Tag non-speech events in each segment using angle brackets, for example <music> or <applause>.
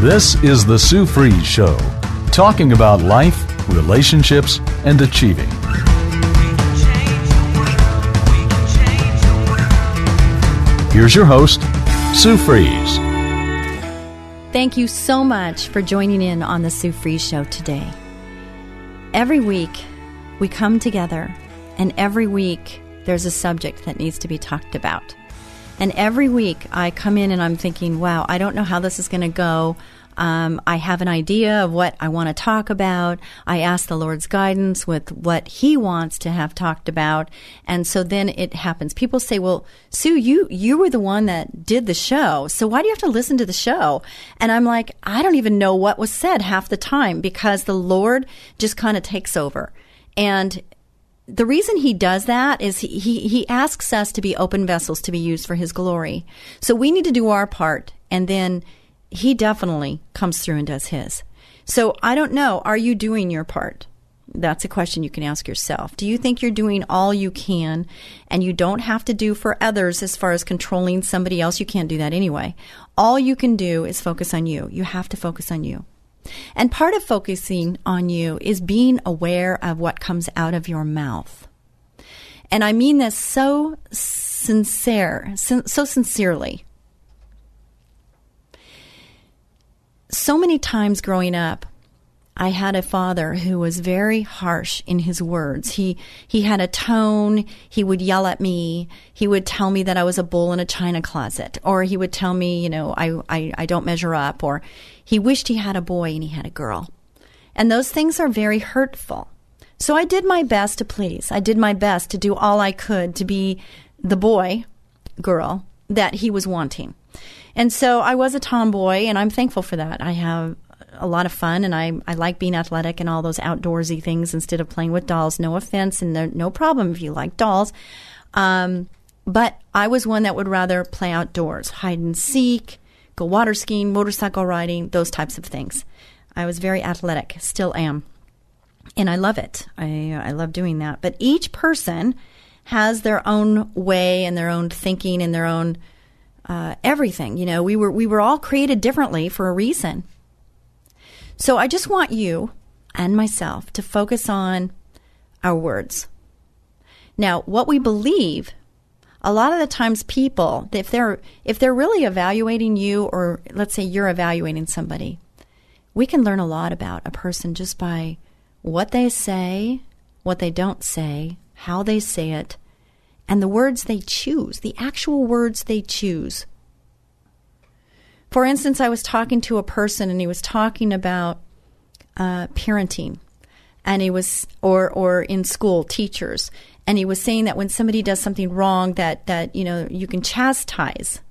This is The Sue Fries Show, talking about life, relationships, and achieving. Here's your host, Sue Fries. Thank you so much for joining in on the Sue Fries Show today. Every week, we come together, and every week, there's a subject that needs to be talked about. And every week, I come in and I'm thinking, wow, I don't know how this is going to go. Um, I have an idea of what I want to talk about. I ask the Lord's guidance with what He wants to have talked about, and so then it happens. People say, "Well, Sue, you you were the one that did the show, so why do you have to listen to the show?" And I'm like, I don't even know what was said half the time because the Lord just kind of takes over, and the reason he does that is he, he, he asks us to be open vessels to be used for his glory. So we need to do our part and then he definitely comes through and does his. So I don't know. Are you doing your part? That's a question you can ask yourself. Do you think you're doing all you can and you don't have to do for others as far as controlling somebody else? You can't do that anyway. All you can do is focus on you. You have to focus on you. And part of focusing on you is being aware of what comes out of your mouth. And I mean this so sincere, so sincerely. so many times growing up, I had a father who was very harsh in his words. He he had a tone. He would yell at me. He would tell me that I was a bull in a china closet, or he would tell me, you know, I I, I don't measure up, or he wished he had a boy and he had a girl, and those things are very hurtful. So I did my best to please. I did my best to do all I could to be the boy, girl that he was wanting. And so I was a tomboy, and I'm thankful for that. I have a lot of fun, and I, I like being athletic and all those outdoorsy things instead of playing with dolls. No offense, and no problem if you like dolls. Um, but I was one that would rather play outdoors, hide and seek, go water skiing, motorcycle riding, those types of things. I was very athletic, still am. And I love it. I, I love doing that. But each person has their own way and their own thinking and their own uh, everything. You know, we were we were all created differently for a reason. So I just want you and myself to focus on our words. Now, what we believe, a lot of the times people, if they're if they're really evaluating you or let's say you're evaluating somebody, we can learn a lot about a person just by what they say, what they don't say, how they say it, and the words they choose, the actual words they choose. For instance, I was talking to a person and he was talking about uh, parenting, and he was, or or in school, teachers, and he was saying that when somebody does something wrong, that that you know you can chastise,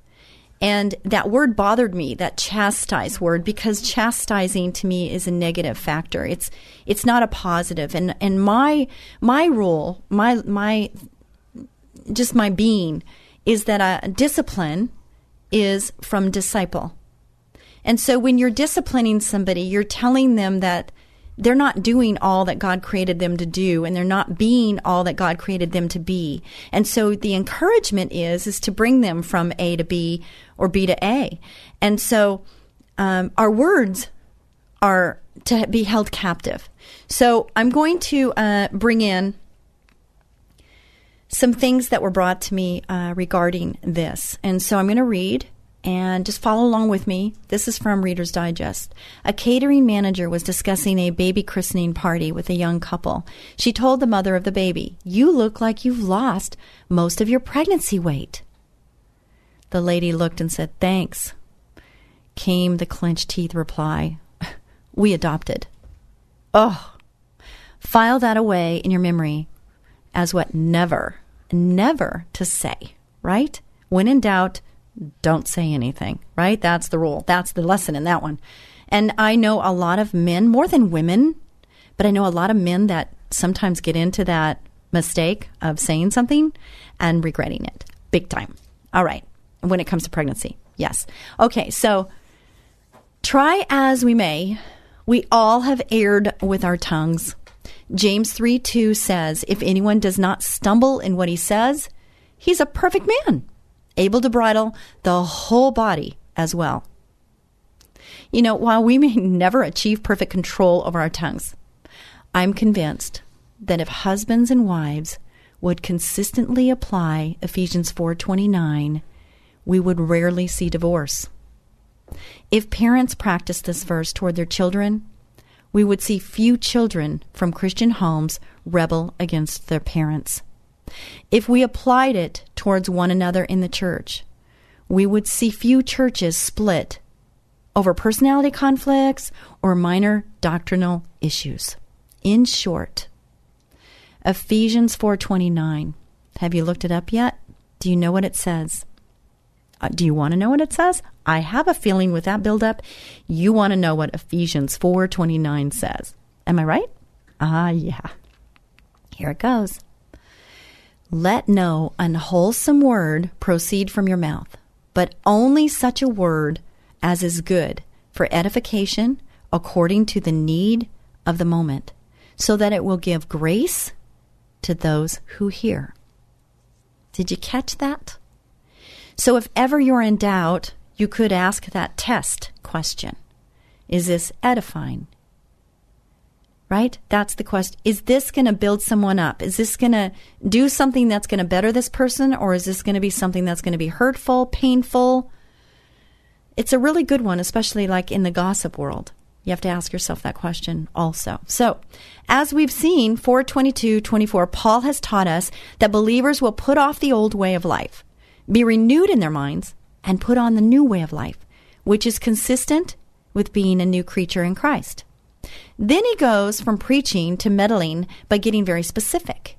and that word bothered me, that chastise word, because chastising to me is a negative factor. It's it's not a positive. And and my my rule, my my just my being is that a discipline is from disciple. And so when you're disciplining somebody, you're telling them that they're not doing all that God created them to do and they're not being all that God created them to be. And so the encouragement is is to bring them from A to B or B to A. And so um, our words are to be held captive. So I'm going to uh, bring in some things that were brought to me uh, regarding this. And so I'm going to read and just follow along with me. This is from Reader's Digest. A catering manager was discussing a baby christening party with a young couple. She told the mother of the baby, You look like you've lost most of your pregnancy weight. The lady looked and said, Thanks. Came the clenched teeth reply, <laughs> We adopted. Oh, file that away in your memory as what never never to say, right? When in doubt, don't say anything, right? That's the rule. That's the lesson in that one. And I know a lot of men, more than women, but I know a lot of men that sometimes get into that mistake of saying something and regretting it big time. All right. When it comes to pregnancy, yes. Okay, so try as we may, we all have erred with our tongues. James 3 2 says, If anyone does not stumble in what he says, he's a perfect man, able to bridle the whole body as well. You know, while we may <laughs> never achieve perfect control over our tongues, I'm convinced that if husbands and wives would consistently apply Ephesians 4:29, we would rarely see divorce. If parents practice this verse toward their children, we would see few children from Christian homes rebel against their parents. If we applied it towards one another in the church, we would see few churches split over personality conflicts or minor doctrinal issues. In short, Ephesians 4:29. Have you looked it up yet? Do you know what it says? Uh, do you want to know what it says? I have a feeling with that buildup, you want to know what Ephesians 4:29 says. Am I right? Ah, yeah. Here it goes. Let no unwholesome word proceed from your mouth, but only such a word as is good for edification according to the need of the moment, so that it will give grace to those who hear. Did you catch that? So, if ever you're in doubt, you could ask that test question Is this edifying? Right? That's the question. Is this going to build someone up? Is this going to do something that's going to better this person, or is this going to be something that's going to be hurtful, painful? It's a really good one, especially like in the gossip world. You have to ask yourself that question also. So, as we've seen, 422 24, Paul has taught us that believers will put off the old way of life, be renewed in their minds, and put on the new way of life, which is consistent with being a new creature in Christ. Then he goes from preaching to meddling by getting very specific.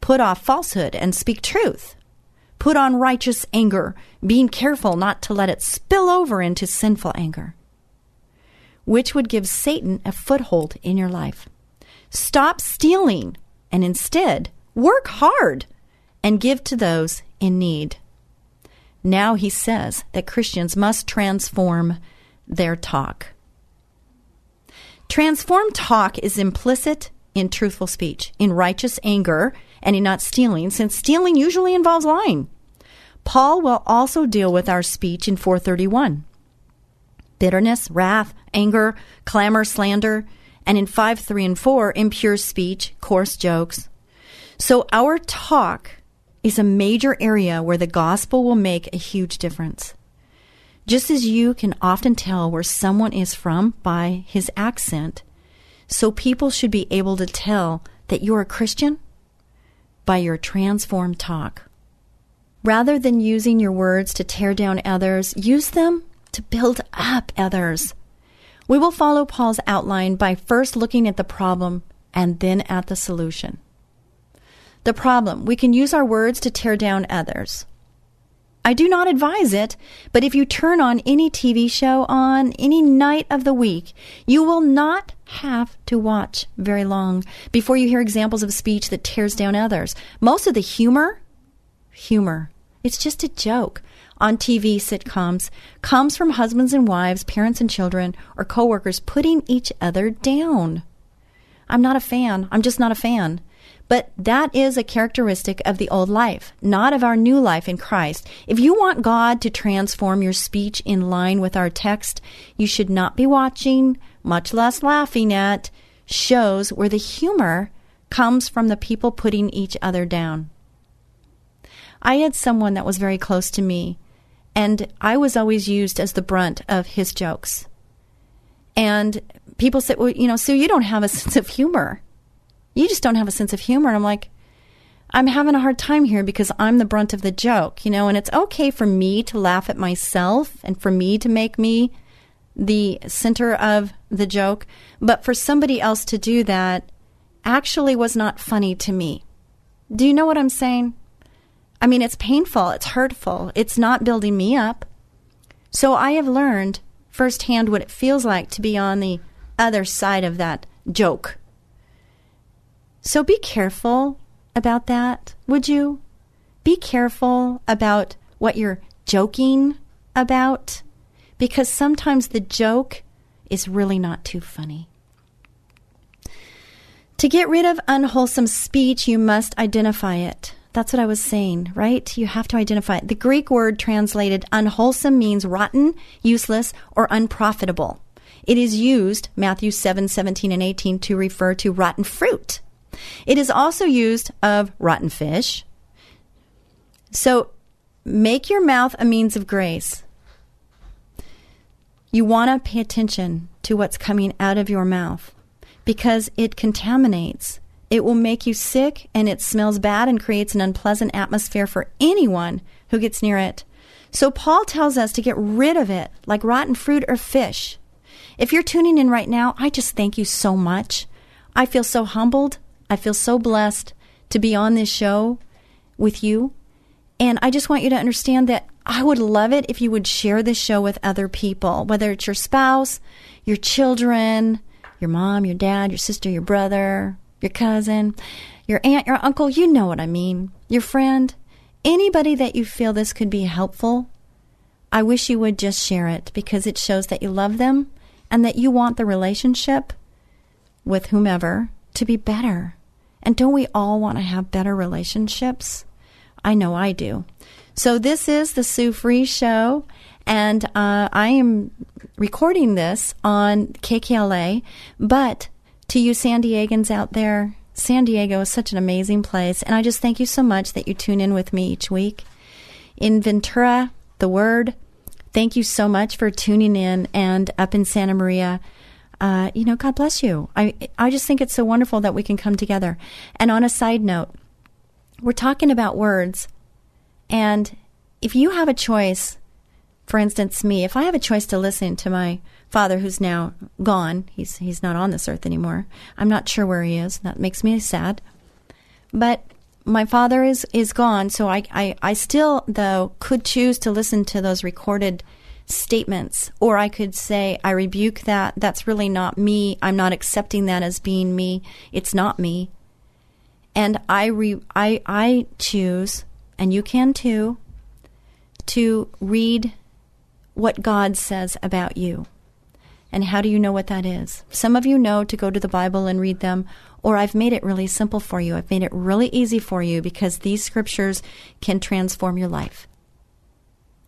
Put off falsehood and speak truth. Put on righteous anger, being careful not to let it spill over into sinful anger which would give Satan a foothold in your life. Stop stealing and instead work hard and give to those in need. Now he says that Christians must transform their talk. Transform talk is implicit in truthful speech, in righteous anger, and in not stealing, since stealing usually involves lying. Paul will also deal with our speech in 431 bitterness, wrath, anger, clamor, slander, and in 5, 3, and 4, impure speech, coarse jokes. So our talk is a major area where the gospel will make a huge difference. Just as you can often tell where someone is from by his accent, so people should be able to tell that you're a Christian by your transformed talk. Rather than using your words to tear down others, use them to build up others. We will follow Paul's outline by first looking at the problem and then at the solution. The problem we can use our words to tear down others. I do not advise it, but if you turn on any TV show on any night of the week, you will not have to watch very long before you hear examples of speech that tears down others. Most of the humor, humor, it's just a joke on TV sitcoms comes from husbands and wives, parents and children, or coworkers putting each other down. I'm not a fan. I'm just not a fan. But that is a characteristic of the old life, not of our new life in Christ. If you want God to transform your speech in line with our text, you should not be watching, much less laughing at, shows where the humor comes from the people putting each other down. I had someone that was very close to me and I was always used as the brunt of his jokes. And people said, well, you know, Sue, you don't have a <laughs> sense of humor. You just don't have a sense of humor. And I'm like, I'm having a hard time here because I'm the brunt of the joke, you know, and it's okay for me to laugh at myself and for me to make me the center of the joke. But for somebody else to do that actually was not funny to me. Do you know what I'm saying? I mean, it's painful, it's hurtful, it's not building me up. So I have learned firsthand what it feels like to be on the other side of that joke. So be careful about that, would you? Be careful about what you're joking about because sometimes the joke is really not too funny. To get rid of unwholesome speech, you must identify it. That's what I was saying, right? You have to identify it. The Greek word translated unwholesome means rotten, useless, or unprofitable. It is used, Matthew 7, 17, and 18, to refer to rotten fruit. It is also used of rotten fish. So make your mouth a means of grace. You want to pay attention to what's coming out of your mouth because it contaminates. It will make you sick and it smells bad and creates an unpleasant atmosphere for anyone who gets near it. So Paul tells us to get rid of it like rotten fruit or fish. If you're tuning in right now, I just thank you so much. I feel so humbled. I feel so blessed to be on this show with you. And I just want you to understand that I would love it if you would share this show with other people, whether it's your spouse, your children, your mom, your dad, your sister, your brother, your cousin, your aunt, your uncle. You know what I mean. Your friend. Anybody that you feel this could be helpful. I wish you would just share it because it shows that you love them and that you want the relationship with whomever to be better. And don't we all want to have better relationships? I know I do. So this is the Sue Fries Show, and uh, I am recording this on KKLA. But to you San Diegans out there, San Diego is such an amazing place, and I just thank you so much that you tune in with me each week. In Ventura, the Word, thank you so much for tuning in, and up in Santa Maria. Uh, you know, God bless you. I I just think it's so wonderful that we can come together. And on a side note, we're talking about words. And if you have a choice, for instance, me, if I have a choice to listen to my father who's now gone, he's, he's not on this earth anymore. I'm not sure where he is. That makes me sad. But my father is, is gone, so I, I, I still, though, could choose to listen to those recorded statements. Or I could say, I rebuke that. That's really not me. I'm not accepting that as being me. It's not me and I re- I I choose, and you can too, to read what God says about you. And how do you know what that is? Some of you know to go to the Bible and read them, or I've made it really simple for you. I've made it really easy for you because these scriptures can transform your life.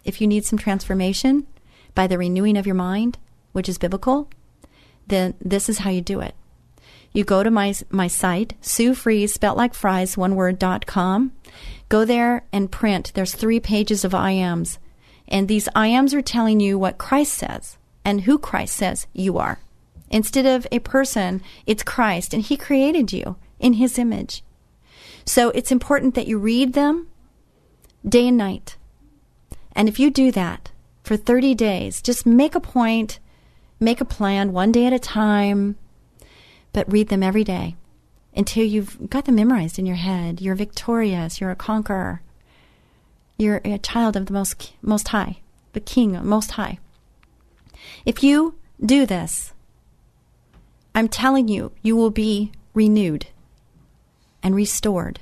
If you need some transformation by the renewing of your mind, which is biblical, then this is how you do it you go to my my site, Sue Fries, spelt like fries, one word dot com. Go there and print. There's three pages of I ams. And these I ams are telling you what Christ says and who Christ says you are. Instead of a person, it's Christ, and He created you in His image. So it's important that you read them day and night. And if you do that for 30 days, just make a point, make a plan one day at a time, but read them every day until you've got them memorized in your head. You're victorious. You're a conqueror. You're a child of the most most high, the King most high. If you do this, I'm telling you, you will be renewed and restored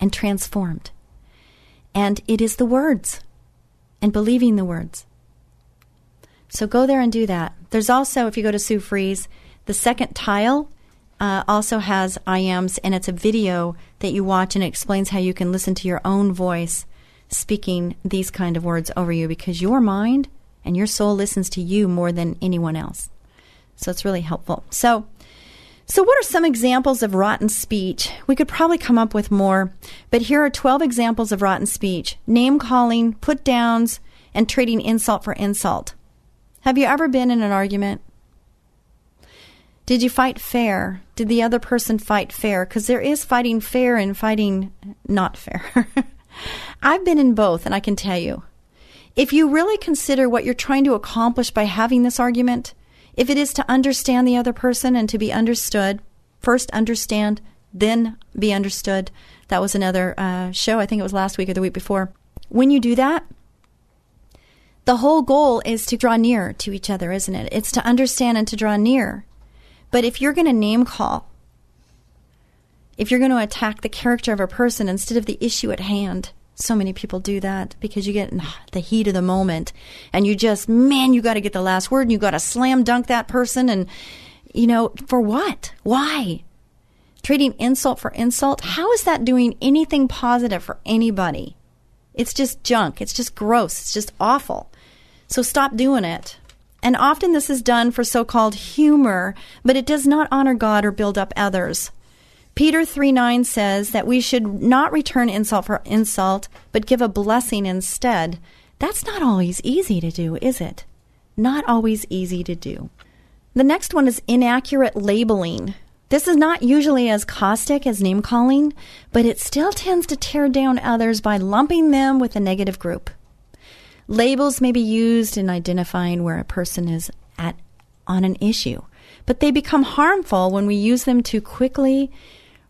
and transformed. And it is the words and believing the words. So go there and do that. There's also, if you go to Sue Fries, the second tile uh, also has IAMs, and it's a video that you watch, and it explains how you can listen to your own voice speaking these kind of words over you because your mind and your soul listens to you more than anyone else. So it's really helpful. So, so what are some examples of rotten speech? We could probably come up with more, but here are 12 examples of rotten speech name calling, put downs, and trading insult for insult. Have you ever been in an argument did you fight fair? Did the other person fight fair? Because there is fighting fair and fighting not fair. <laughs> I've been in both, and I can tell you. If you really consider what you're trying to accomplish by having this argument, if it is to understand the other person and to be understood, first understand, then be understood, That was another uh, show. I think it was last week or the week before. When you do that, the whole goal is to draw near to each other, isn't it? It's to understand and to draw near. But if you're going to name call, if you're going to attack the character of a person instead of the issue at hand, so many people do that because you get in the heat of the moment and you just, man, you got to get the last word and you got to slam dunk that person. And, you know, for what? Why? Trading insult for insult? How is that doing anything positive for anybody? It's just junk. It's just gross. It's just awful. So stop doing it. And often this is done for so called humor, but it does not honor God or build up others. Peter 3 9 says that we should not return insult for insult, but give a blessing instead. That's not always easy to do, is it? Not always easy to do. The next one is inaccurate labeling. This is not usually as caustic as name calling, but it still tends to tear down others by lumping them with a negative group. Labels may be used in identifying where a person is at on an issue, but they become harmful when we use them too quickly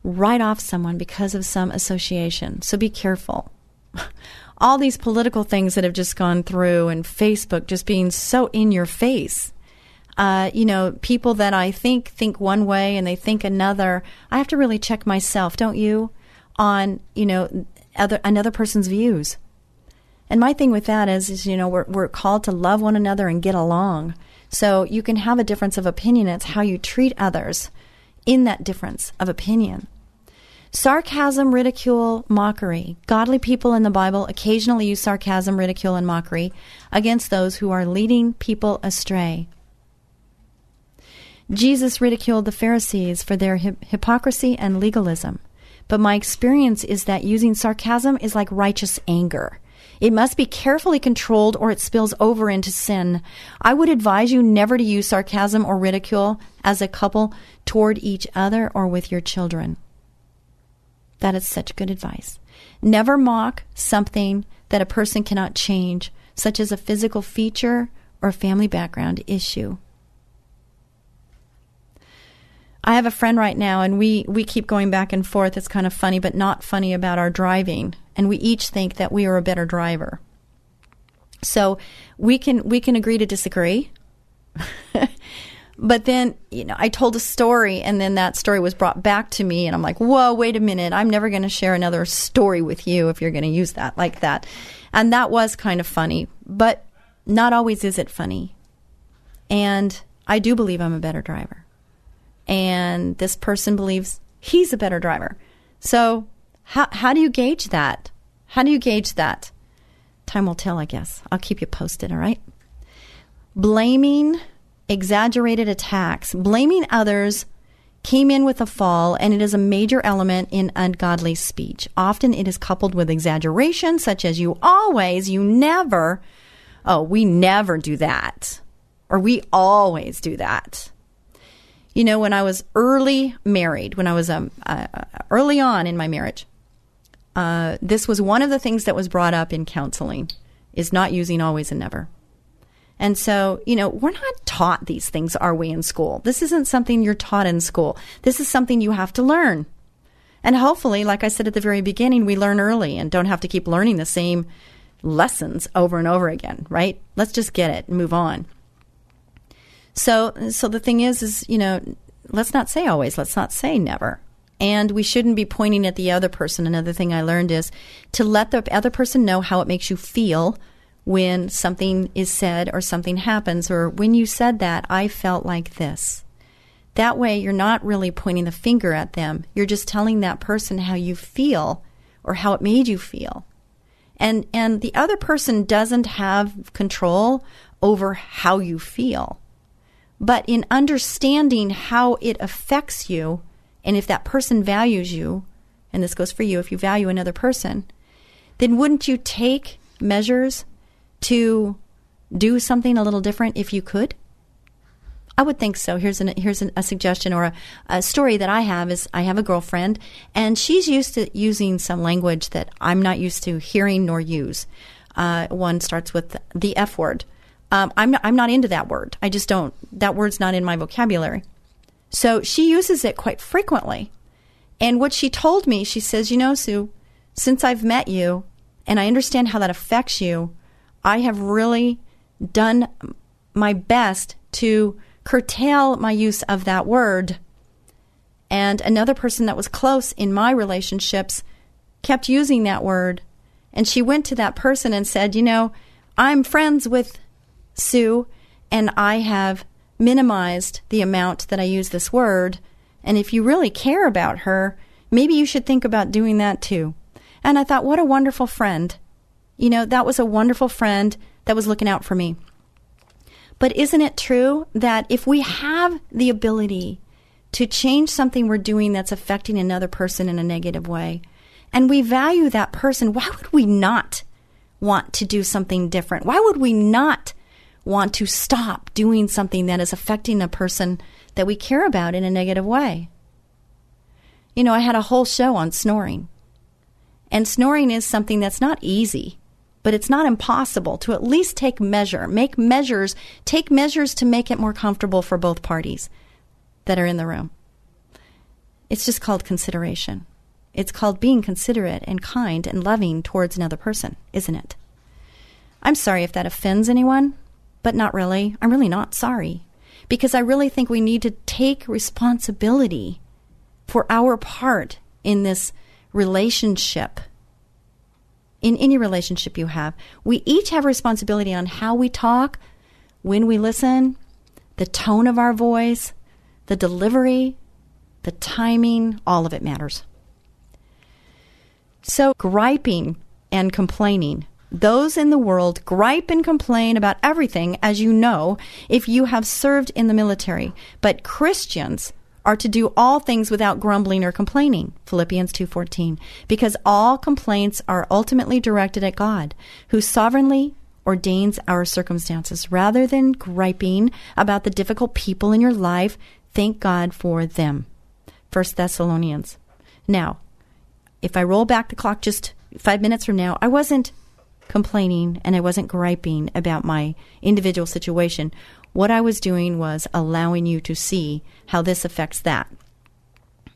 write off someone because of some association. So be careful. <laughs> All these political things that have just gone through and Facebook just being so in your face. Uh, you know, people that I think think one way and they think another. I have to really check myself, don't you, on you know other another person's views. And my thing with that is, is you know, we're we're called to love one another and get along. So you can have a difference of opinion. It's how you treat others in that difference of opinion. Sarcasm, ridicule, mockery. Godly people in the Bible occasionally use sarcasm, ridicule, and mockery against those who are leading people astray. Jesus ridiculed the Pharisees for their hip- hypocrisy and legalism. But my experience is that using sarcasm is like righteous anger. It must be carefully controlled or it spills over into sin. I would advise you never to use sarcasm or ridicule as a couple toward each other or with your children. That is such good advice. Never mock something that a person cannot change, such as a physical feature or a family background issue. I have a friend right now, and we, we keep going back and forth. It's kind of funny, but not funny about our driving. And we each think that we are a better driver. So we can we can agree to disagree. <laughs> but then, you know, I told a story, and then that story was brought back to me, and I'm like, whoa, wait a minute. I'm never going to share another story with you if you're going to use that like that. And that was kind of funny, but not always is it funny. And I do believe I'm a better driver and this person believes he's a better driver. So, how, how do you gauge that? How do you gauge that? Time will tell, I guess. I'll keep you posted, all right? Blaming, exaggerated attacks, blaming others came in with a fall, and it is a major element in ungodly speech. Often it is coupled with exaggeration, such as you always, you never, oh, we never do that, or we always do that. You know, when I was early married, when I was um, uh, early on in my marriage, uh, this was one of the things that was brought up in counseling is not using always and never. And so, you know, we're not taught these things, are we, in school? This isn't something you're taught in school. This is something you have to learn. And hopefully, like I said at the very beginning, we learn early and don't have to keep learning the same lessons over and over again, right? Let's just get it and move on. So, so the thing is, is you know, let's not say always. Let's not say never. And we shouldn't be pointing at the other person. Another thing I learned is to let the other person know how it makes you feel when something is said or something happens, or when you said that, I felt like this. That way, you're not really pointing the finger at them. You're just telling that person how you feel or how it made you feel. And, and the other person doesn't have control over how you feel. But in understanding how it affects you, and if that person values you, and this goes for you, if you value another person, then wouldn't you take measures to do something a little different if you could? I would think so. Here's an, here's an, a suggestion or a, a, story that I have is I have a girlfriend and she's used to using some language that I'm not used to hearing nor use. Uh, one starts with the F word. Um, I'm not, I'm not into that word. I just don't. That word's not in my vocabulary. So she uses it quite frequently, And what she told me, she says, You know, Sue, since I've met you and I understand how that affects you, I have really done my best to curtail my use of that word. And another person that was close in my relationships kept using that word. And she went to that person and said, You know, I'm friends with Sue, and I have minimized the amount that I use this word. And if you really care about her, maybe you should think about doing that too. And I thought, what a wonderful friend. You know, that was a wonderful friend that was looking out for me. But isn't it true that if we have the ability to change something we're doing that's affecting another person in a negative way, and we value that person, why would we not want to do something different? Why would we not want to stop doing something that is affecting a person that we care about in a negative way? You know, I had a whole show on snoring. And snoring is something that's not easy, but it's not impossible to at least take measure, make measures, take measures to make it more comfortable for both parties that are in the room. It's just called consideration. It's called being considerate and kind and loving towards another person, isn't it? I'm sorry if that offends anyone, but not really. I'm really not sorry. Because I really think we need to take responsibility for our part in this relationship. In any relationship you have, we each have responsibility on how we talk, when we listen, the tone of our voice, the delivery, the timing, all of it matters. So, griping and complaining. Those in the world gripe and complain about everything, as you know, if you have served in the military. But Christians are to do all things without grumbling or complaining philippians 2.14 because all complaints are ultimately directed at god who sovereignly ordains our circumstances. Rather than griping about the difficult people in your life thank god for them. 1 thessalonians. Now if i roll back the clock just five minutes from now i wasn't complaining and i wasn't griping about my individual situation what I was doing was allowing you to see how this affects that.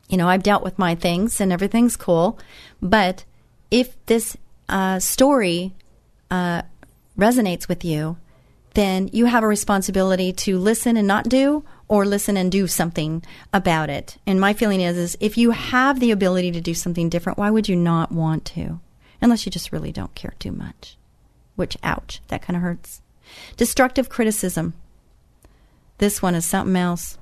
You know, I've dealt with my things and everything's cool, but if this uh, story uh, resonates with you, then you have a responsibility to listen and not do or listen and do something about it. And my feeling is, is if you have the ability to do something different, why would you not want to? Unless you just really don't care too much. Which, ouch, that kind of hurts. Destructive criticism. This one is something else.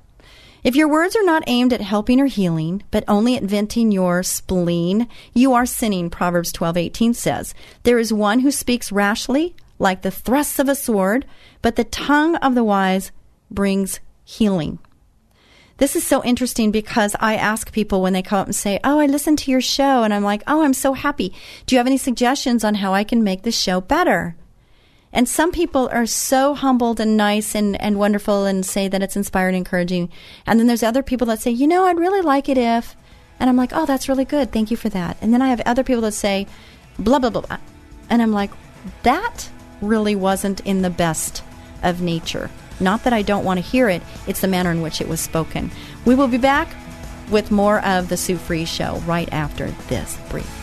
If your words are not aimed at helping or healing, but only at venting your spleen, you are sinning, Proverbs 12:18 says. There is one who speaks rashly, like the thrusts of a sword, but the tongue of the wise brings healing. This is so interesting because I ask people when they come up and say, Oh, I listened to your show, and I'm like, Oh, I'm so happy. Do you have any suggestions on how I can make the show better? And some people are so humbled and nice and, and wonderful and say that it's inspired and encouraging. And then there's other people that say, you know, I'd really like it if. And I'm like, oh, that's really good. Thank you for that. And then I have other people that say, blah, blah, blah. blah. And I'm like, that really wasn't in the best of nature. Not that I don't want to hear it, it's the manner in which it was spoken. We will be back with more of the Sue Fries Show right after this brief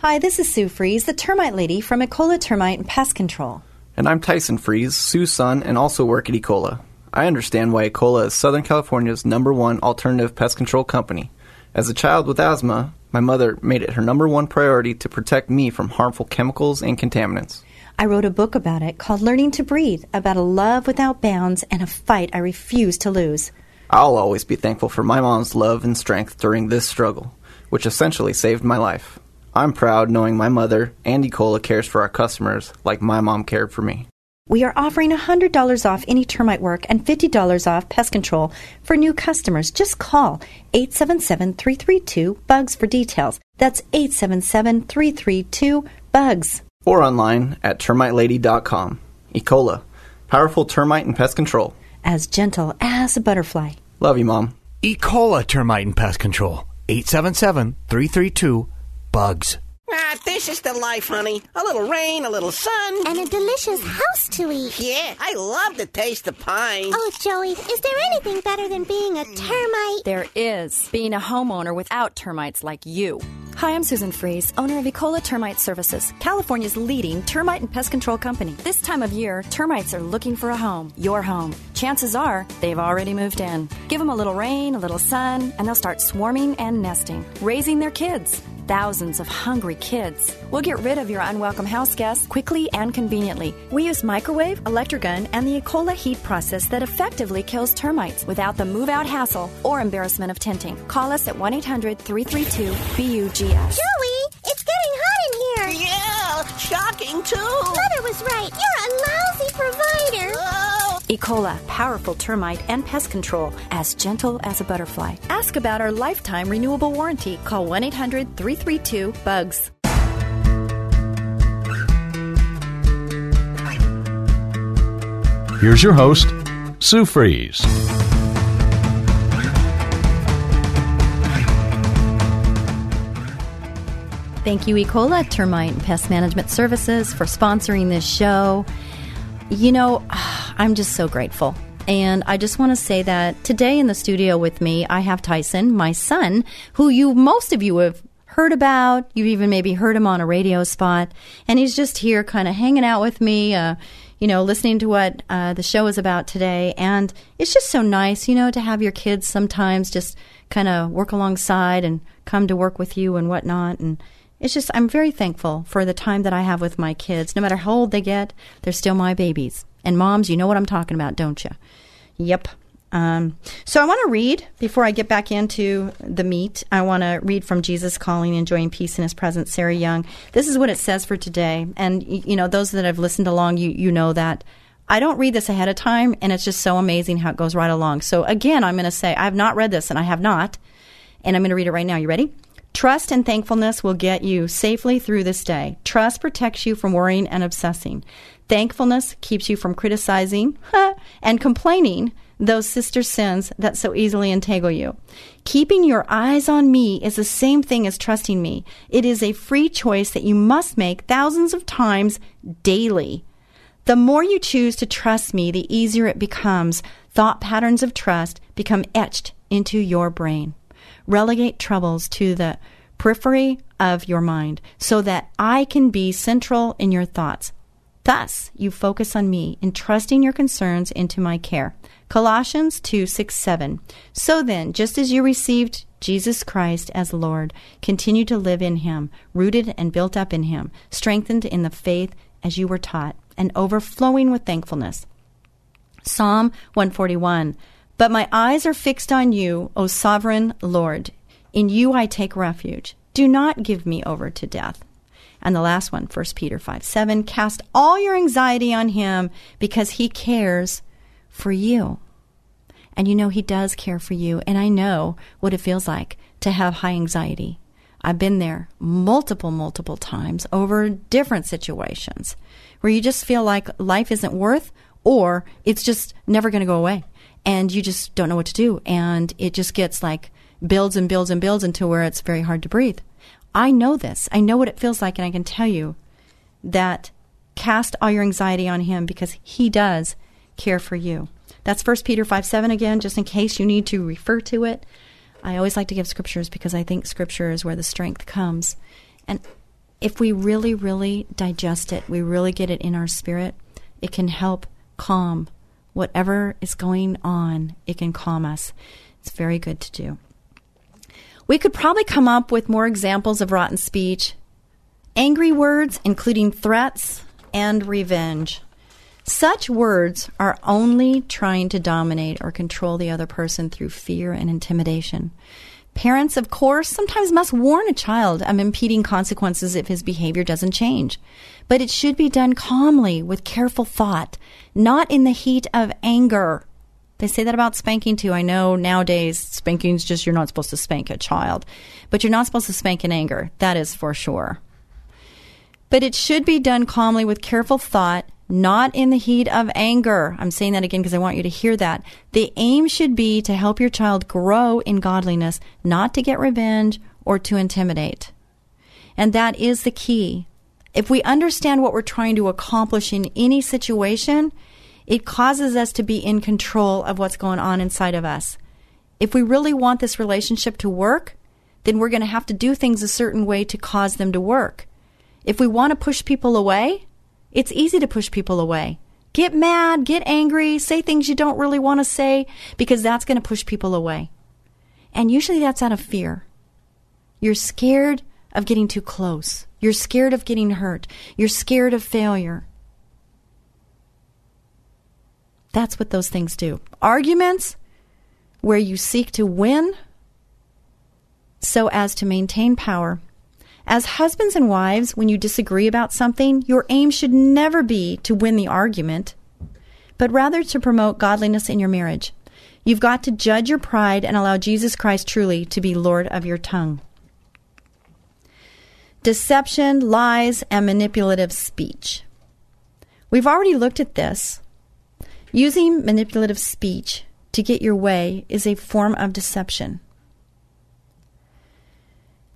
Hi, this is Sue Fries, the termite lady from Ecola Termite and Pest Control. And I'm Tyson Fries, Sue's son, and also work at Ecola. I understand why Ecola is Southern California's number one alternative pest control company. As a child with asthma, my mother made it her number one priority to protect me from harmful chemicals and contaminants. I wrote a book about it called Learning to Breathe, about a love without bounds and a fight I refuse to lose. I'll always be thankful for my mom's love and strength during this struggle, which essentially saved my life. I'm proud knowing my mother, and Ecola, cares for our customers like my mom cared for me. We are offering $100 off any termite work and $50 off pest control for new customers. Just call 877 332 BUGS for details. That's 877 332 BUGS. Or online at termitelady.com. Ecola, powerful termite and pest control. As gentle as a butterfly. Love you, Mom. Ecola Termite and Pest Control. 877 332 bugs. Ah, this is the life, honey. A little rain, a little sun. And a delicious house to eat. Yeah, I love the taste of pine. Oh, Joey, is there anything better than being a termite? There is being a homeowner without termites like you. Hi, I'm Susan Fries, owner of Ecola Termite Services, California's leading termite and pest control company. This time of year, termites are looking for a home, your home. Chances are they've already moved in. Give them a little rain, a little sun, and they'll start swarming and nesting, raising their kids thousands of hungry kids. We'll get rid of your unwelcome house guests quickly and conveniently. We use microwave, electric gun, and the Ecola heat process that effectively kills termites without the move out hassle or embarrassment of tenting. Call us at 1 800 332 BUGS. Joey, it's getting hot in here. Yeah, shocking too. Mother was right. You're Ecola, powerful termite and pest control, as gentle as a butterfly. Ask about our lifetime renewable warranty. Call 1 800 332 BUGS. Here's your host, Sue Fries. Thank you, Ecola Termite and Pest Management Services, for sponsoring this show. You know, I'm just so grateful. And I just want to say that today in the studio with me, I have Tyson, my son, who you, most of you have heard about. You've even maybe heard him on a radio spot. And he's just here kind of hanging out with me, uh, you know, listening to what uh, the show is about today. And it's just so nice, you know, to have your kids sometimes just kind of work alongside and come to work with you and whatnot. And it's just, I'm very thankful for the time that I have with my kids. No matter how old they get, they're still my babies. And moms, you know what I'm talking about, don't you? Yep. Um, so I want to read before I get back into the meat. I want to read from Jesus Calling, Enjoying Peace in His Presence, Sarah Young. This is what it says for today. And, you know, those that have listened along, you, you know that. I don't read this ahead of time, and it's just so amazing how it goes right along. So again, I'm going to say, I have not read this, and I have not. And I'm going to read it right now. You ready? Trust and thankfulness will get you safely through this day. Trust protects you from worrying and obsessing. Thankfulness keeps you from criticizing and complaining those sister sins that so easily entangle you. Keeping your eyes on me is the same thing as trusting me. It is a free choice that you must make thousands of times daily. The more you choose to trust me, the easier it becomes. Thought patterns of trust become etched into your brain. Relegate troubles to the periphery of your mind so that I can be central in your thoughts. Thus, you focus on me, entrusting your concerns into my care. Colossians 2 6 7. So then, just as you received Jesus Christ as Lord, continue to live in him, rooted and built up in him, strengthened in the faith as you were taught, and overflowing with thankfulness. Psalm 141. But my eyes are fixed on you, O sovereign Lord. In you I take refuge. Do not give me over to death. And the last one, 1 Peter 5 7, cast all your anxiety on him because he cares for you. And you know, he does care for you. And I know what it feels like to have high anxiety. I've been there multiple, multiple times over different situations where you just feel like life isn't worth or it's just never going to go away. And you just don't know what to do. And it just gets like builds and builds and builds until where it's very hard to breathe. I know this. I know what it feels like, and I can tell you that cast all your anxiety on him because he does care for you. That's 1 Peter 5 7 again, just in case you need to refer to it. I always like to give scriptures because I think scripture is where the strength comes. And if we really, really digest it, we really get it in our spirit, it can help calm whatever is going on. It can calm us. It's very good to do. We could probably come up with more examples of rotten speech. Angry words, including threats and revenge. Such words are only trying to dominate or control the other person through fear and intimidation. Parents, of course, sometimes must warn a child of impeding consequences if his behavior doesn't change. But it should be done calmly with careful thought, not in the heat of anger. They say that about spanking too. I know nowadays spanking's just you're not supposed to spank a child, but you're not supposed to spank in anger. That is for sure. But it should be done calmly with careful thought, not in the heat of anger. I'm saying that again because I want you to hear that. The aim should be to help your child grow in godliness, not to get revenge or to intimidate. And that is the key. If we understand what we're trying to accomplish in any situation, it causes us to be in control of what's going on inside of us. If we really want this relationship to work, then we're going to have to do things a certain way to cause them to work. If we want to push people away, it's easy to push people away. Get mad, get angry, say things you don't really want to say because that's going to push people away. And usually that's out of fear. You're scared of getting too close. You're scared of getting hurt. You're scared of failure. That's what those things do. Arguments where you seek to win so as to maintain power. As husbands and wives, when you disagree about something, your aim should never be to win the argument, but rather to promote godliness in your marriage. You've got to judge your pride and allow Jesus Christ truly to be Lord of your tongue. Deception, lies, and manipulative speech. We've already looked at this. Using manipulative speech to get your way is a form of deception.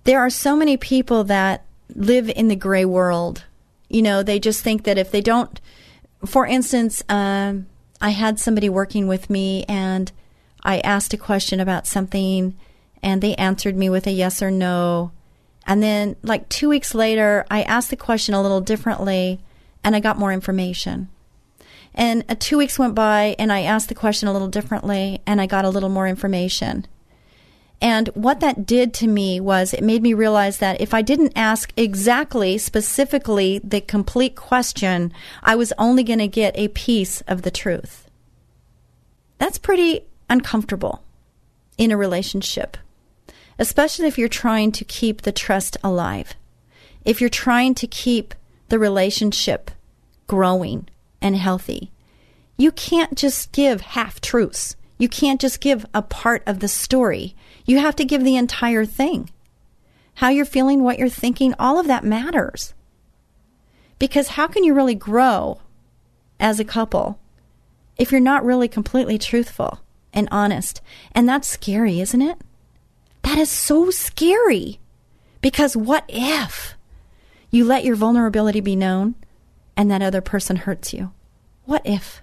There are so many people that live in the gray world. You know, they just think that if they don't, for instance, um, I had somebody working with me and I asked a question about something and they answered me with a yes or no. And then, like two weeks later, I asked the question a little differently and I got more information. And uh, two weeks went by and I asked the question a little differently and I got a little more information. And what that did to me was it made me realize that if I didn't ask exactly, specifically, the complete question, I was only going to get a piece of the truth. That's pretty uncomfortable in a relationship, especially if you're trying to keep the trust alive. If you're trying to keep the relationship growing and healthy, you can't just give half truths. You can't just give a part of the story. You have to give the entire thing. How you're feeling, what you're thinking, all of that matters. Because how can you really grow as a couple if you're not really completely truthful and honest? And that's scary, isn't it? That is so scary. Because what if you let your vulnerability be known and that other person hurts you? What if?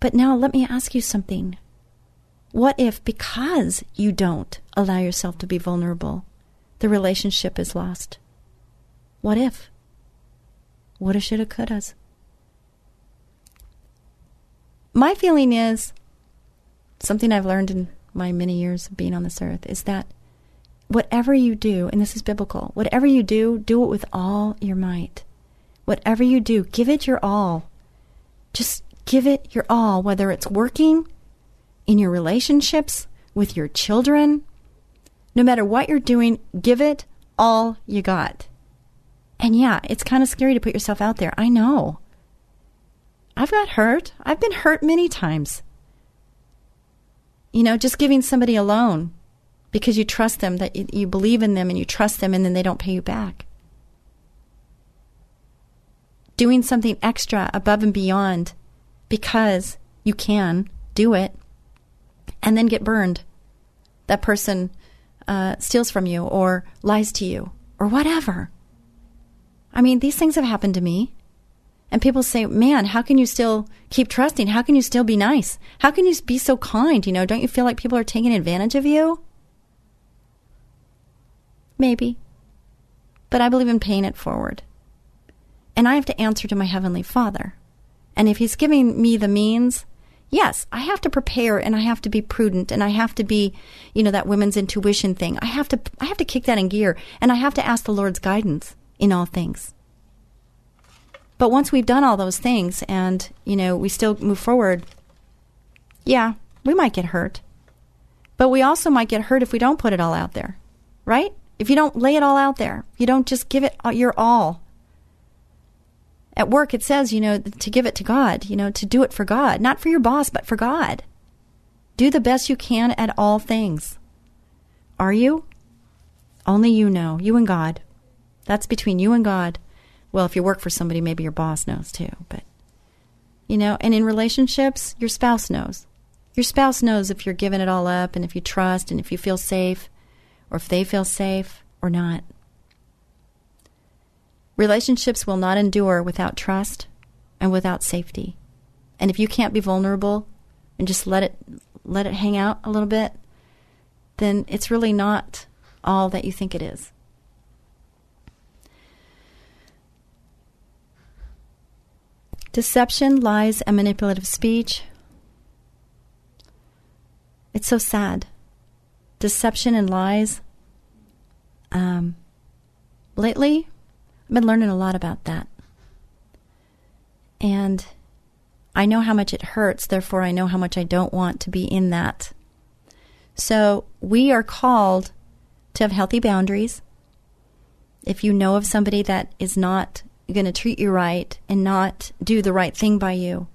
But now let me ask you something. What if, because you don't allow yourself to be vulnerable, the relationship is lost? What if? Woulda, shoulda, couldas. My feeling is something I've learned in my many years of being on this earth is that whatever you do, and this is biblical, whatever you do, do it with all your might. Whatever you do, give it your all. Just give it your all, whether it's working in your relationships, with your children. No matter what you're doing, give it all you got. And yeah, it's kind of scary to put yourself out there. I know. I've got hurt. I've been hurt many times. You know, just giving somebody a loan because you trust them, that you, believe in them and you trust them, and then they don't pay you back. Doing something extra above and beyond because you can do it and then get burned. That person uh, steals from you or lies to you or whatever. I mean, these things have happened to me. And people say, man, how can you still keep trusting? How can you still be nice? How can you be so kind? You know, don't you feel like people are taking advantage of you? Maybe. But I believe in paying it forward. And I have to answer to my Heavenly Father. And if He's giving me the means, yes, I have to prepare and I have to be prudent and I have to be, you know, that women's intuition thing. I have to, I have to kick that in gear and I have to ask the Lord's guidance in all things. But once we've done all those things and, you know, we still move forward, yeah, we might get hurt. But we also might get hurt if we don't put it all out there, right? If you don't lay it all out there, you don't just give it your all at work it says, you know, to give it to God, you know, to do it for God, not for your boss, but for God. Do the best you can at all things. Are you? Only you know, you and God. That's between you and God. Well, if you work for somebody, maybe your boss knows too, but you know, and in relationships, your spouse knows. Your spouse knows if you're giving it all up and if you trust and if you feel safe or if they feel safe or not. Relationships will not endure without trust and without safety. And if you can't be vulnerable and just let it let it hang out a little bit, then it's really not all that you think it is. Deception, lies, and manipulative speech. It's so sad. Deception and lies. Um, lately, I've been learning a lot about that. And I know how much it hurts, therefore, I know how much I don't want to be in that. So, we are called to have healthy boundaries. If you know of somebody that is not going to treat you right and not do the right thing by you,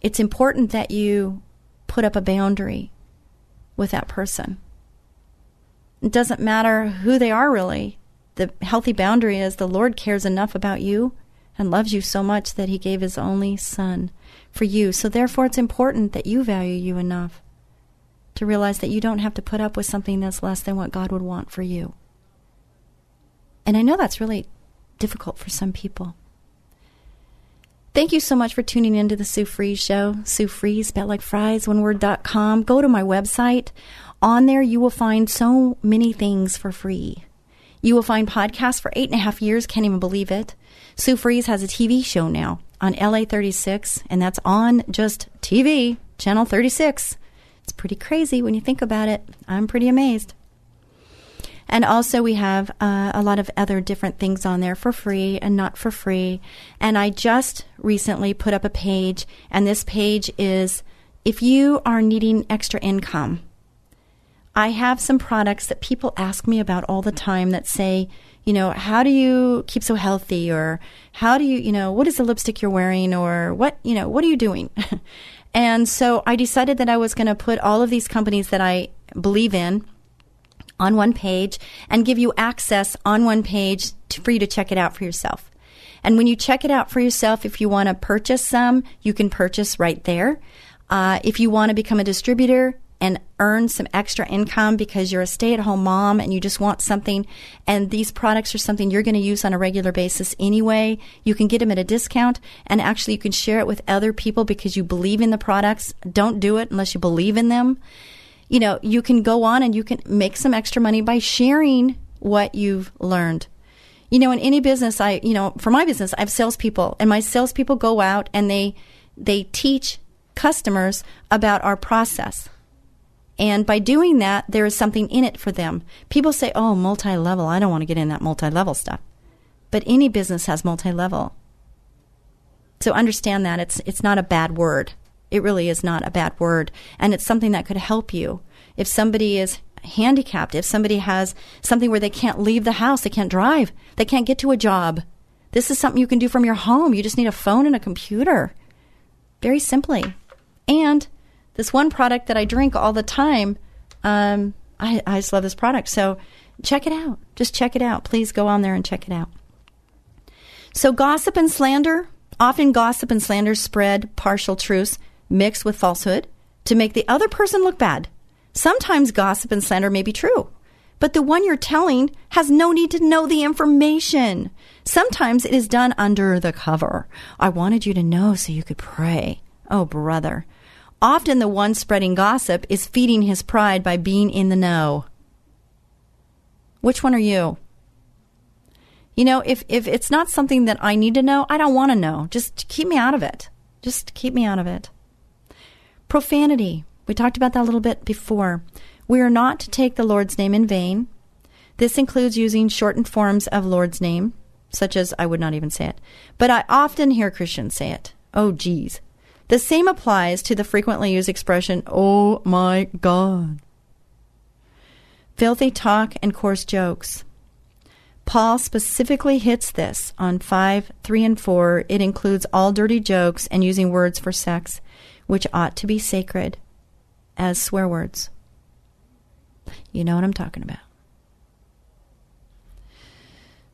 it's important that you put up a boundary with that person. It doesn't matter who they are, really. The healthy boundary is the Lord cares enough about you and loves you so much that he gave his only son for you. So, therefore, it's important that you value you enough to realize that you don't have to put up with something that's less than what God would want for you. And I know that's really difficult for some people. Thank you so much for tuning into the Sue Fries Show. Sue Fries, spelled like fries, one word.com. Go to my website. On there, you will find so many things for free. You will find podcasts for eight and a half years. Can't even believe it. Sue Fries has a TV show now on LA 36, and that's on just TV, channel 36. It's pretty crazy when you think about it. I'm pretty amazed. And also, we have uh, a lot of other different things on there for free and not for free. And I just recently put up a page, and this page is if you are needing extra income. I have some products that people ask me about all the time that say, you know, how do you keep so healthy? Or how do you, you know, what is the lipstick you're wearing? Or what, you know, what are you doing? <laughs> and so I decided that I was going to put all of these companies that I believe in on one page and give you access on one page to, for you to check it out for yourself. And when you check it out for yourself, if you want to purchase some, you can purchase right there. Uh, if you want to become a distributor and earn some extra income because you're a stay at home mom and you just want something, and these products are something you're going to use on a regular basis anyway, you can get them at a discount. And actually, you can share it with other people because you believe in the products. Don't do it unless you believe in them you know, you can go on and you can make some extra money by sharing what you've learned. You know, in any business, I, you know, for my business, I have salespeople, and my salespeople go out and they they teach customers about our process. And by doing that, there is something in it for them. People say, "Oh, multi-level. I don't want to get in that multi-level stuff." But any business has multi-level. So understand that it's it's not a bad word. It really is not a bad word. And it's something that could help you. If somebody is handicapped, if somebody has something where they can't leave the house, they can't drive, they can't get to a job, this is something you can do from your home. You just need a phone and a computer. Very simply. And this one product that I drink all the time, um, I, I just love this product. So check it out. Just check it out. Please go on there and check it out. So, gossip and slander. Often, gossip and slander spread partial truths mixed with falsehood to make the other person look bad. Sometimes gossip and slander may be true, but the one you're telling has no need to know the information. Sometimes it is done under the cover. I wanted you to know so you could pray. Oh, brother. Often the one spreading gossip is feeding his pride by being in the know. Which one are you? You know, if, if it's not something that I need to know, I don't want to know. Just keep me out of it. Just keep me out of it. Profanity. We talked about that a little bit before. We are not to take the Lord's name in vain. This includes using shortened forms of Lord's name, such as I would not even say it, but I often hear Christians say it. Oh, geez. The same applies to the frequently used expression, oh my God. Filthy talk and coarse jokes. Paul specifically hits this on 5, 3, and 4. It includes all dirty jokes and using words for sex which ought to be sacred as swear words. You know what I'm talking about.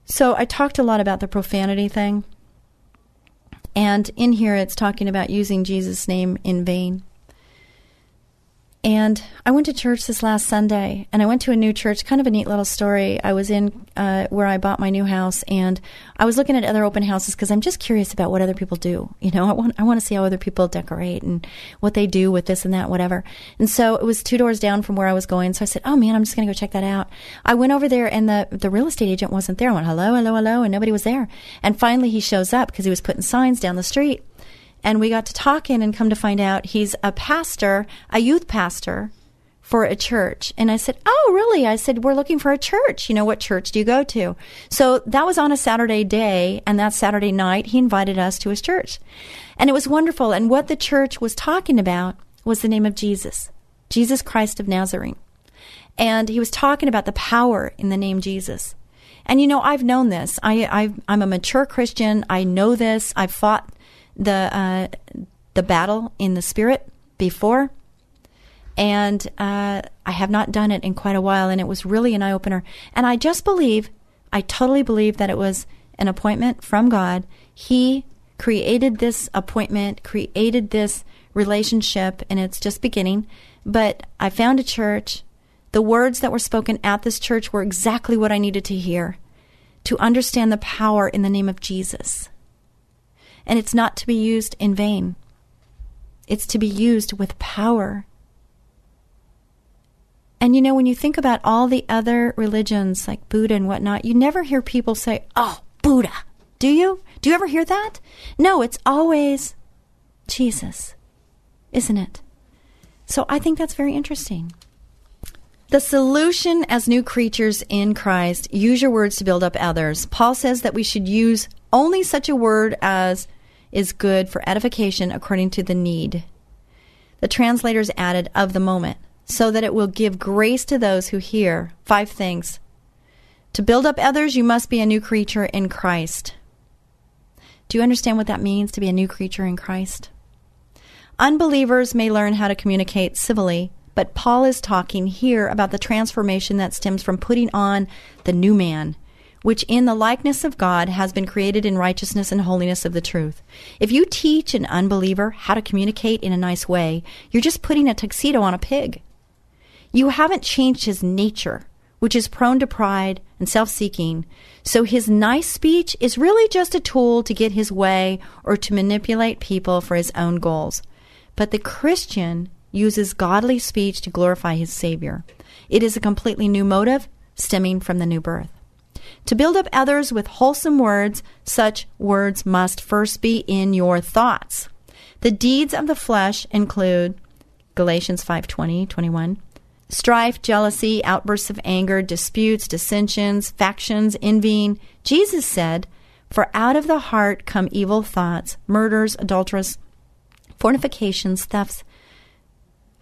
So I talked a lot about the profanity thing. And in here it's talking about using Jesus' name in vain. And I went to church this last Sunday, and I went to a new church. Kind of a neat little story. I was in uh, where I bought my new house, and I was looking at other open houses because I'm just curious about what other people do. You know, I want I want to see how other people decorate and what they do with this and that, whatever. And so it was two doors down from where I was going. So I said, "Oh man, I'm just going to go check that out." I went over there, and the the real estate agent wasn't there. I went, "Hello, hello, hello," and nobody was there. And finally, he shows up because he was putting signs down the street and we got to talking and come to find out he's a pastor, a youth pastor for a church. And I said, Oh, really? I said, We're looking for a church. You know, what church do you go to? So that was on a Saturday day. And that Saturday night, he invited us to his church. And it was wonderful. And what the church was talking about was the name of Jesus, Jesus Christ of Nazarene. And he was talking about the power in the name Jesus. And you know, I've known this. I, i am a mature Christian. I know this. I've fought the uh, the battle in the spirit before, and uh, I have not done it in quite a while, and it was really an eye opener. And I just believe, I totally believe that it was an appointment from God. He created this appointment, created this relationship, and it's just beginning. But I found a church. The words that were spoken at this church were exactly what I needed to hear to understand the power in the name of Jesus and it's not to be used in vain. It's to be used with power. And you know, when you think about all the other religions like Buddha and whatnot, you never hear people say, Oh, Buddha. Do you? Do you ever hear that? No, it's always Jesus, isn't it? So I think that's very interesting. The solution as new creatures in Christ, use your words to build up others. Paul says that we should use only such a word as is good for edification according to the need. The translators added of the moment, so that it will give grace to those who hear. Five things. To build up others, you must be a new creature in Christ. Do you understand what that means to be a new creature in Christ? Unbelievers may learn how to communicate civilly, but Paul is talking here about the transformation that stems from putting on the new man which in the likeness of God has been created in righteousness and holiness of the truth. If you teach an unbeliever how to communicate in a nice way, you're just putting a tuxedo on a pig. You haven't changed his nature, which is prone to pride and self seeking. So his nice speech is really just a tool to get his way or to manipulate people for his own goals. But the Christian uses godly speech to glorify his Savior. It is a completely new motive stemming from the new birth. To build up others with wholesome words, such words must first be in your thoughts. The deeds of the flesh include Galatians 5:20, 21, strife, jealousy, outbursts of anger, disputes, dissensions, factions, envying. Jesus said, "For out of the heart come evil thoughts, murders, adulteries, fornications, thefts,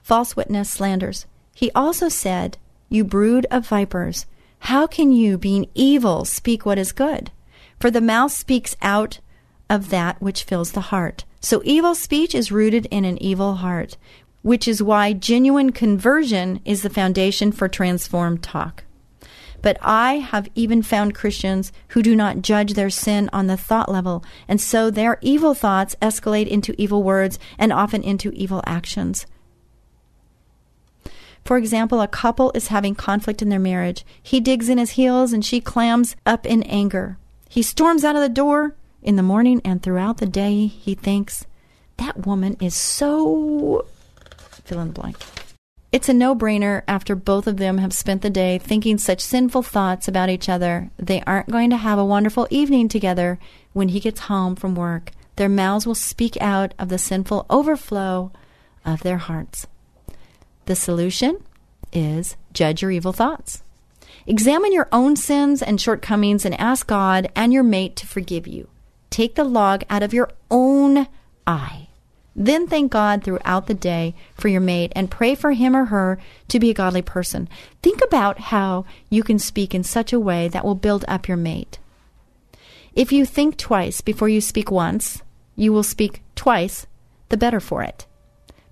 false witness, slanders." He also said, "You brood of vipers, how can you, being evil, speak what is good? For the mouth speaks out of that which fills the heart. So evil speech is rooted in an evil heart, which is why genuine conversion is the foundation for transformed talk. But I have even found Christians who do not judge their sin on the thought level, and so their evil thoughts escalate into evil words and often into evil actions. For example, a couple is having conflict in their marriage. He digs in his heels and she clams up in anger. He storms out of the door in the morning and throughout the day he thinks, that woman is so fill in the blank. It's a no brainer after both of them have spent the day thinking such sinful thoughts about each other. They aren't going to have a wonderful evening together when he gets home from work. Their mouths will speak out of the sinful overflow of their hearts. The solution is judge your evil thoughts. Examine your own sins and shortcomings and ask God and your mate to forgive you. Take the log out of your own eye. Then thank God throughout the day for your mate and pray for him or her to be a godly person. Think about how you can speak in such a way that will build up your mate. If you think twice before you speak once, you will speak twice, the better for it.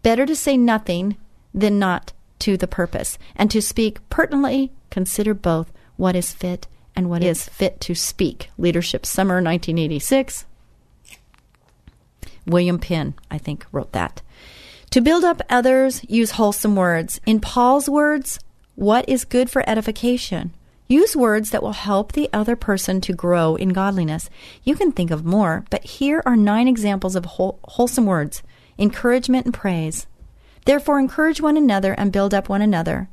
Better to say nothing than not to the purpose. And to speak pertinently, consider both what is fit and what is fit to speak. Leadership Summer 1986. William Penn, I think, wrote that. To build up others, use wholesome words. In Paul's words, what is good for edification? Use words that will help the other person to grow in godliness. You can think of more, but here are nine examples of whole, wholesome words encouragement and praise. Therefore, encourage one another and build up one another,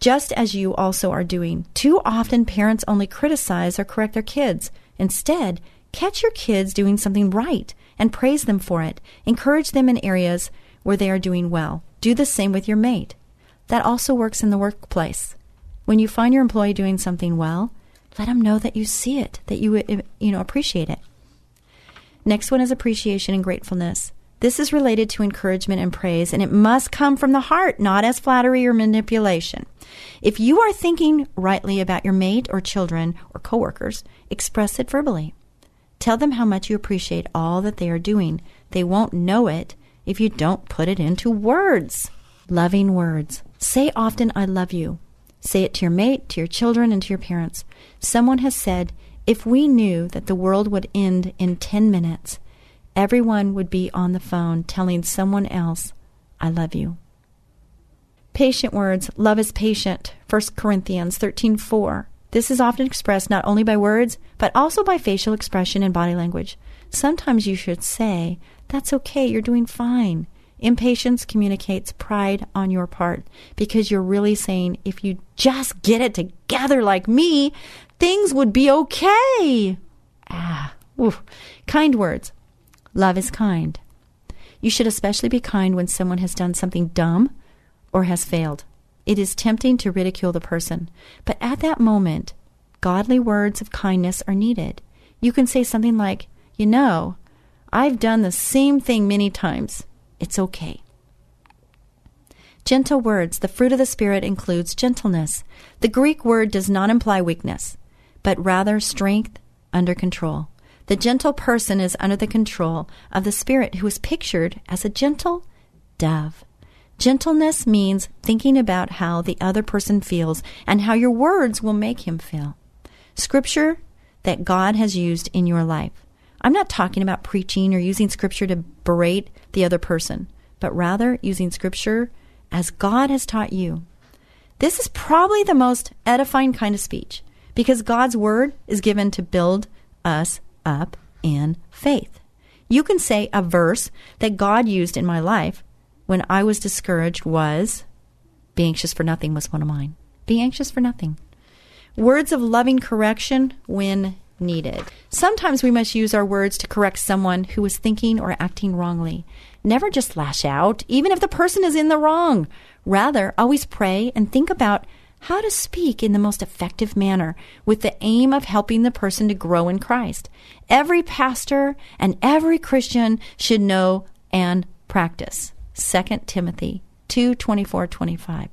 just as you also are doing. Too often, parents only criticize or correct their kids. Instead, catch your kids doing something right and praise them for it. Encourage them in areas where they are doing well. Do the same with your mate. That also works in the workplace. When you find your employee doing something well, let them know that you see it, that you you know appreciate it. Next one is appreciation and gratefulness. This is related to encouragement and praise, and it must come from the heart, not as flattery or manipulation. If you are thinking rightly about your mate or children or coworkers, express it verbally. Tell them how much you appreciate all that they are doing. They won't know it if you don't put it into words. Loving words. Say often, I love you. Say it to your mate, to your children, and to your parents. Someone has said, if we knew that the world would end in 10 minutes, everyone would be on the phone telling someone else, I love you. Patient words. Love is patient. 1 Corinthians 13:4. This is often expressed not only by words, but also by facial expression and body language. Sometimes you should say, That's okay, you're doing fine. Impatience communicates pride on your part because you're really saying, if you just get it together like me, things would be okay. Ah, oof. kind words. Love is kind. You should especially be kind when someone has done something dumb or has failed. It is tempting to ridicule the person, but at that moment, godly words of kindness are needed. You can say something like, You know, I've done the same thing many times. It's okay. Gentle words. The fruit of the Spirit includes gentleness. The Greek word does not imply weakness, but rather strength under control. The gentle person is under the control of the Spirit, who is pictured as a gentle dove. Gentleness means thinking about how the other person feels and how your words will make him feel. Scripture that God has used in your life. I'm not talking about preaching or using Scripture to berate the other person, but rather using Scripture as God has taught you. This is probably the most edifying kind of speech because God's Word is given to build us up in faith. You can say a verse that God used in my life when I was discouraged was be anxious for nothing was one of mine. Be anxious for nothing. Words of loving correction when needed. Sometimes we must use our words to correct someone who is thinking or acting wrongly. Never just lash out, even if the person is in the wrong. Rather, always pray and think about how to speak in the most effective manner with the aim of helping the person to grow in Christ. Every pastor and every Christian should know and practice. 2 Timothy 2 24 25.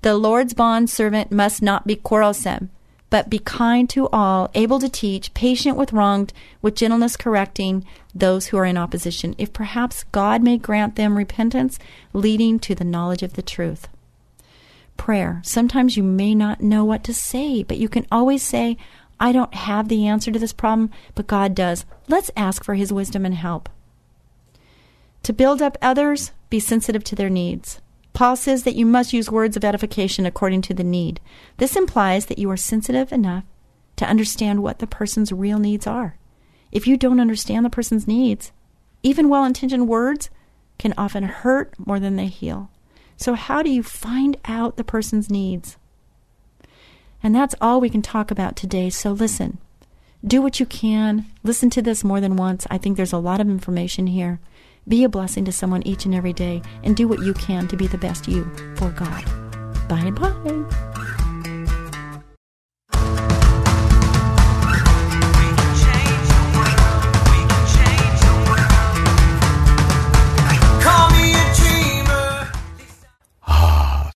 The Lord's bond servant must not be quarrelsome but be kind to all, able to teach, patient with wronged, with gentleness correcting those who are in opposition, if perhaps God may grant them repentance, leading to the knowledge of the truth. Prayer. Sometimes you may not know what to say, but you can always say, I don't have the answer to this problem, but God does. Let's ask for His wisdom and help. To build up others, be sensitive to their needs. Paul says that you must use words of edification according to the need. This implies that you are sensitive enough to understand what the person's real needs are. If you don't understand the person's needs, even well intentioned words can often hurt more than they heal. So, how do you find out the person's needs? And that's all we can talk about today. So, listen, do what you can. Listen to this more than once. I think there's a lot of information here. Be a blessing to someone each and every day and do what you can to be the best you for God. Bye bye.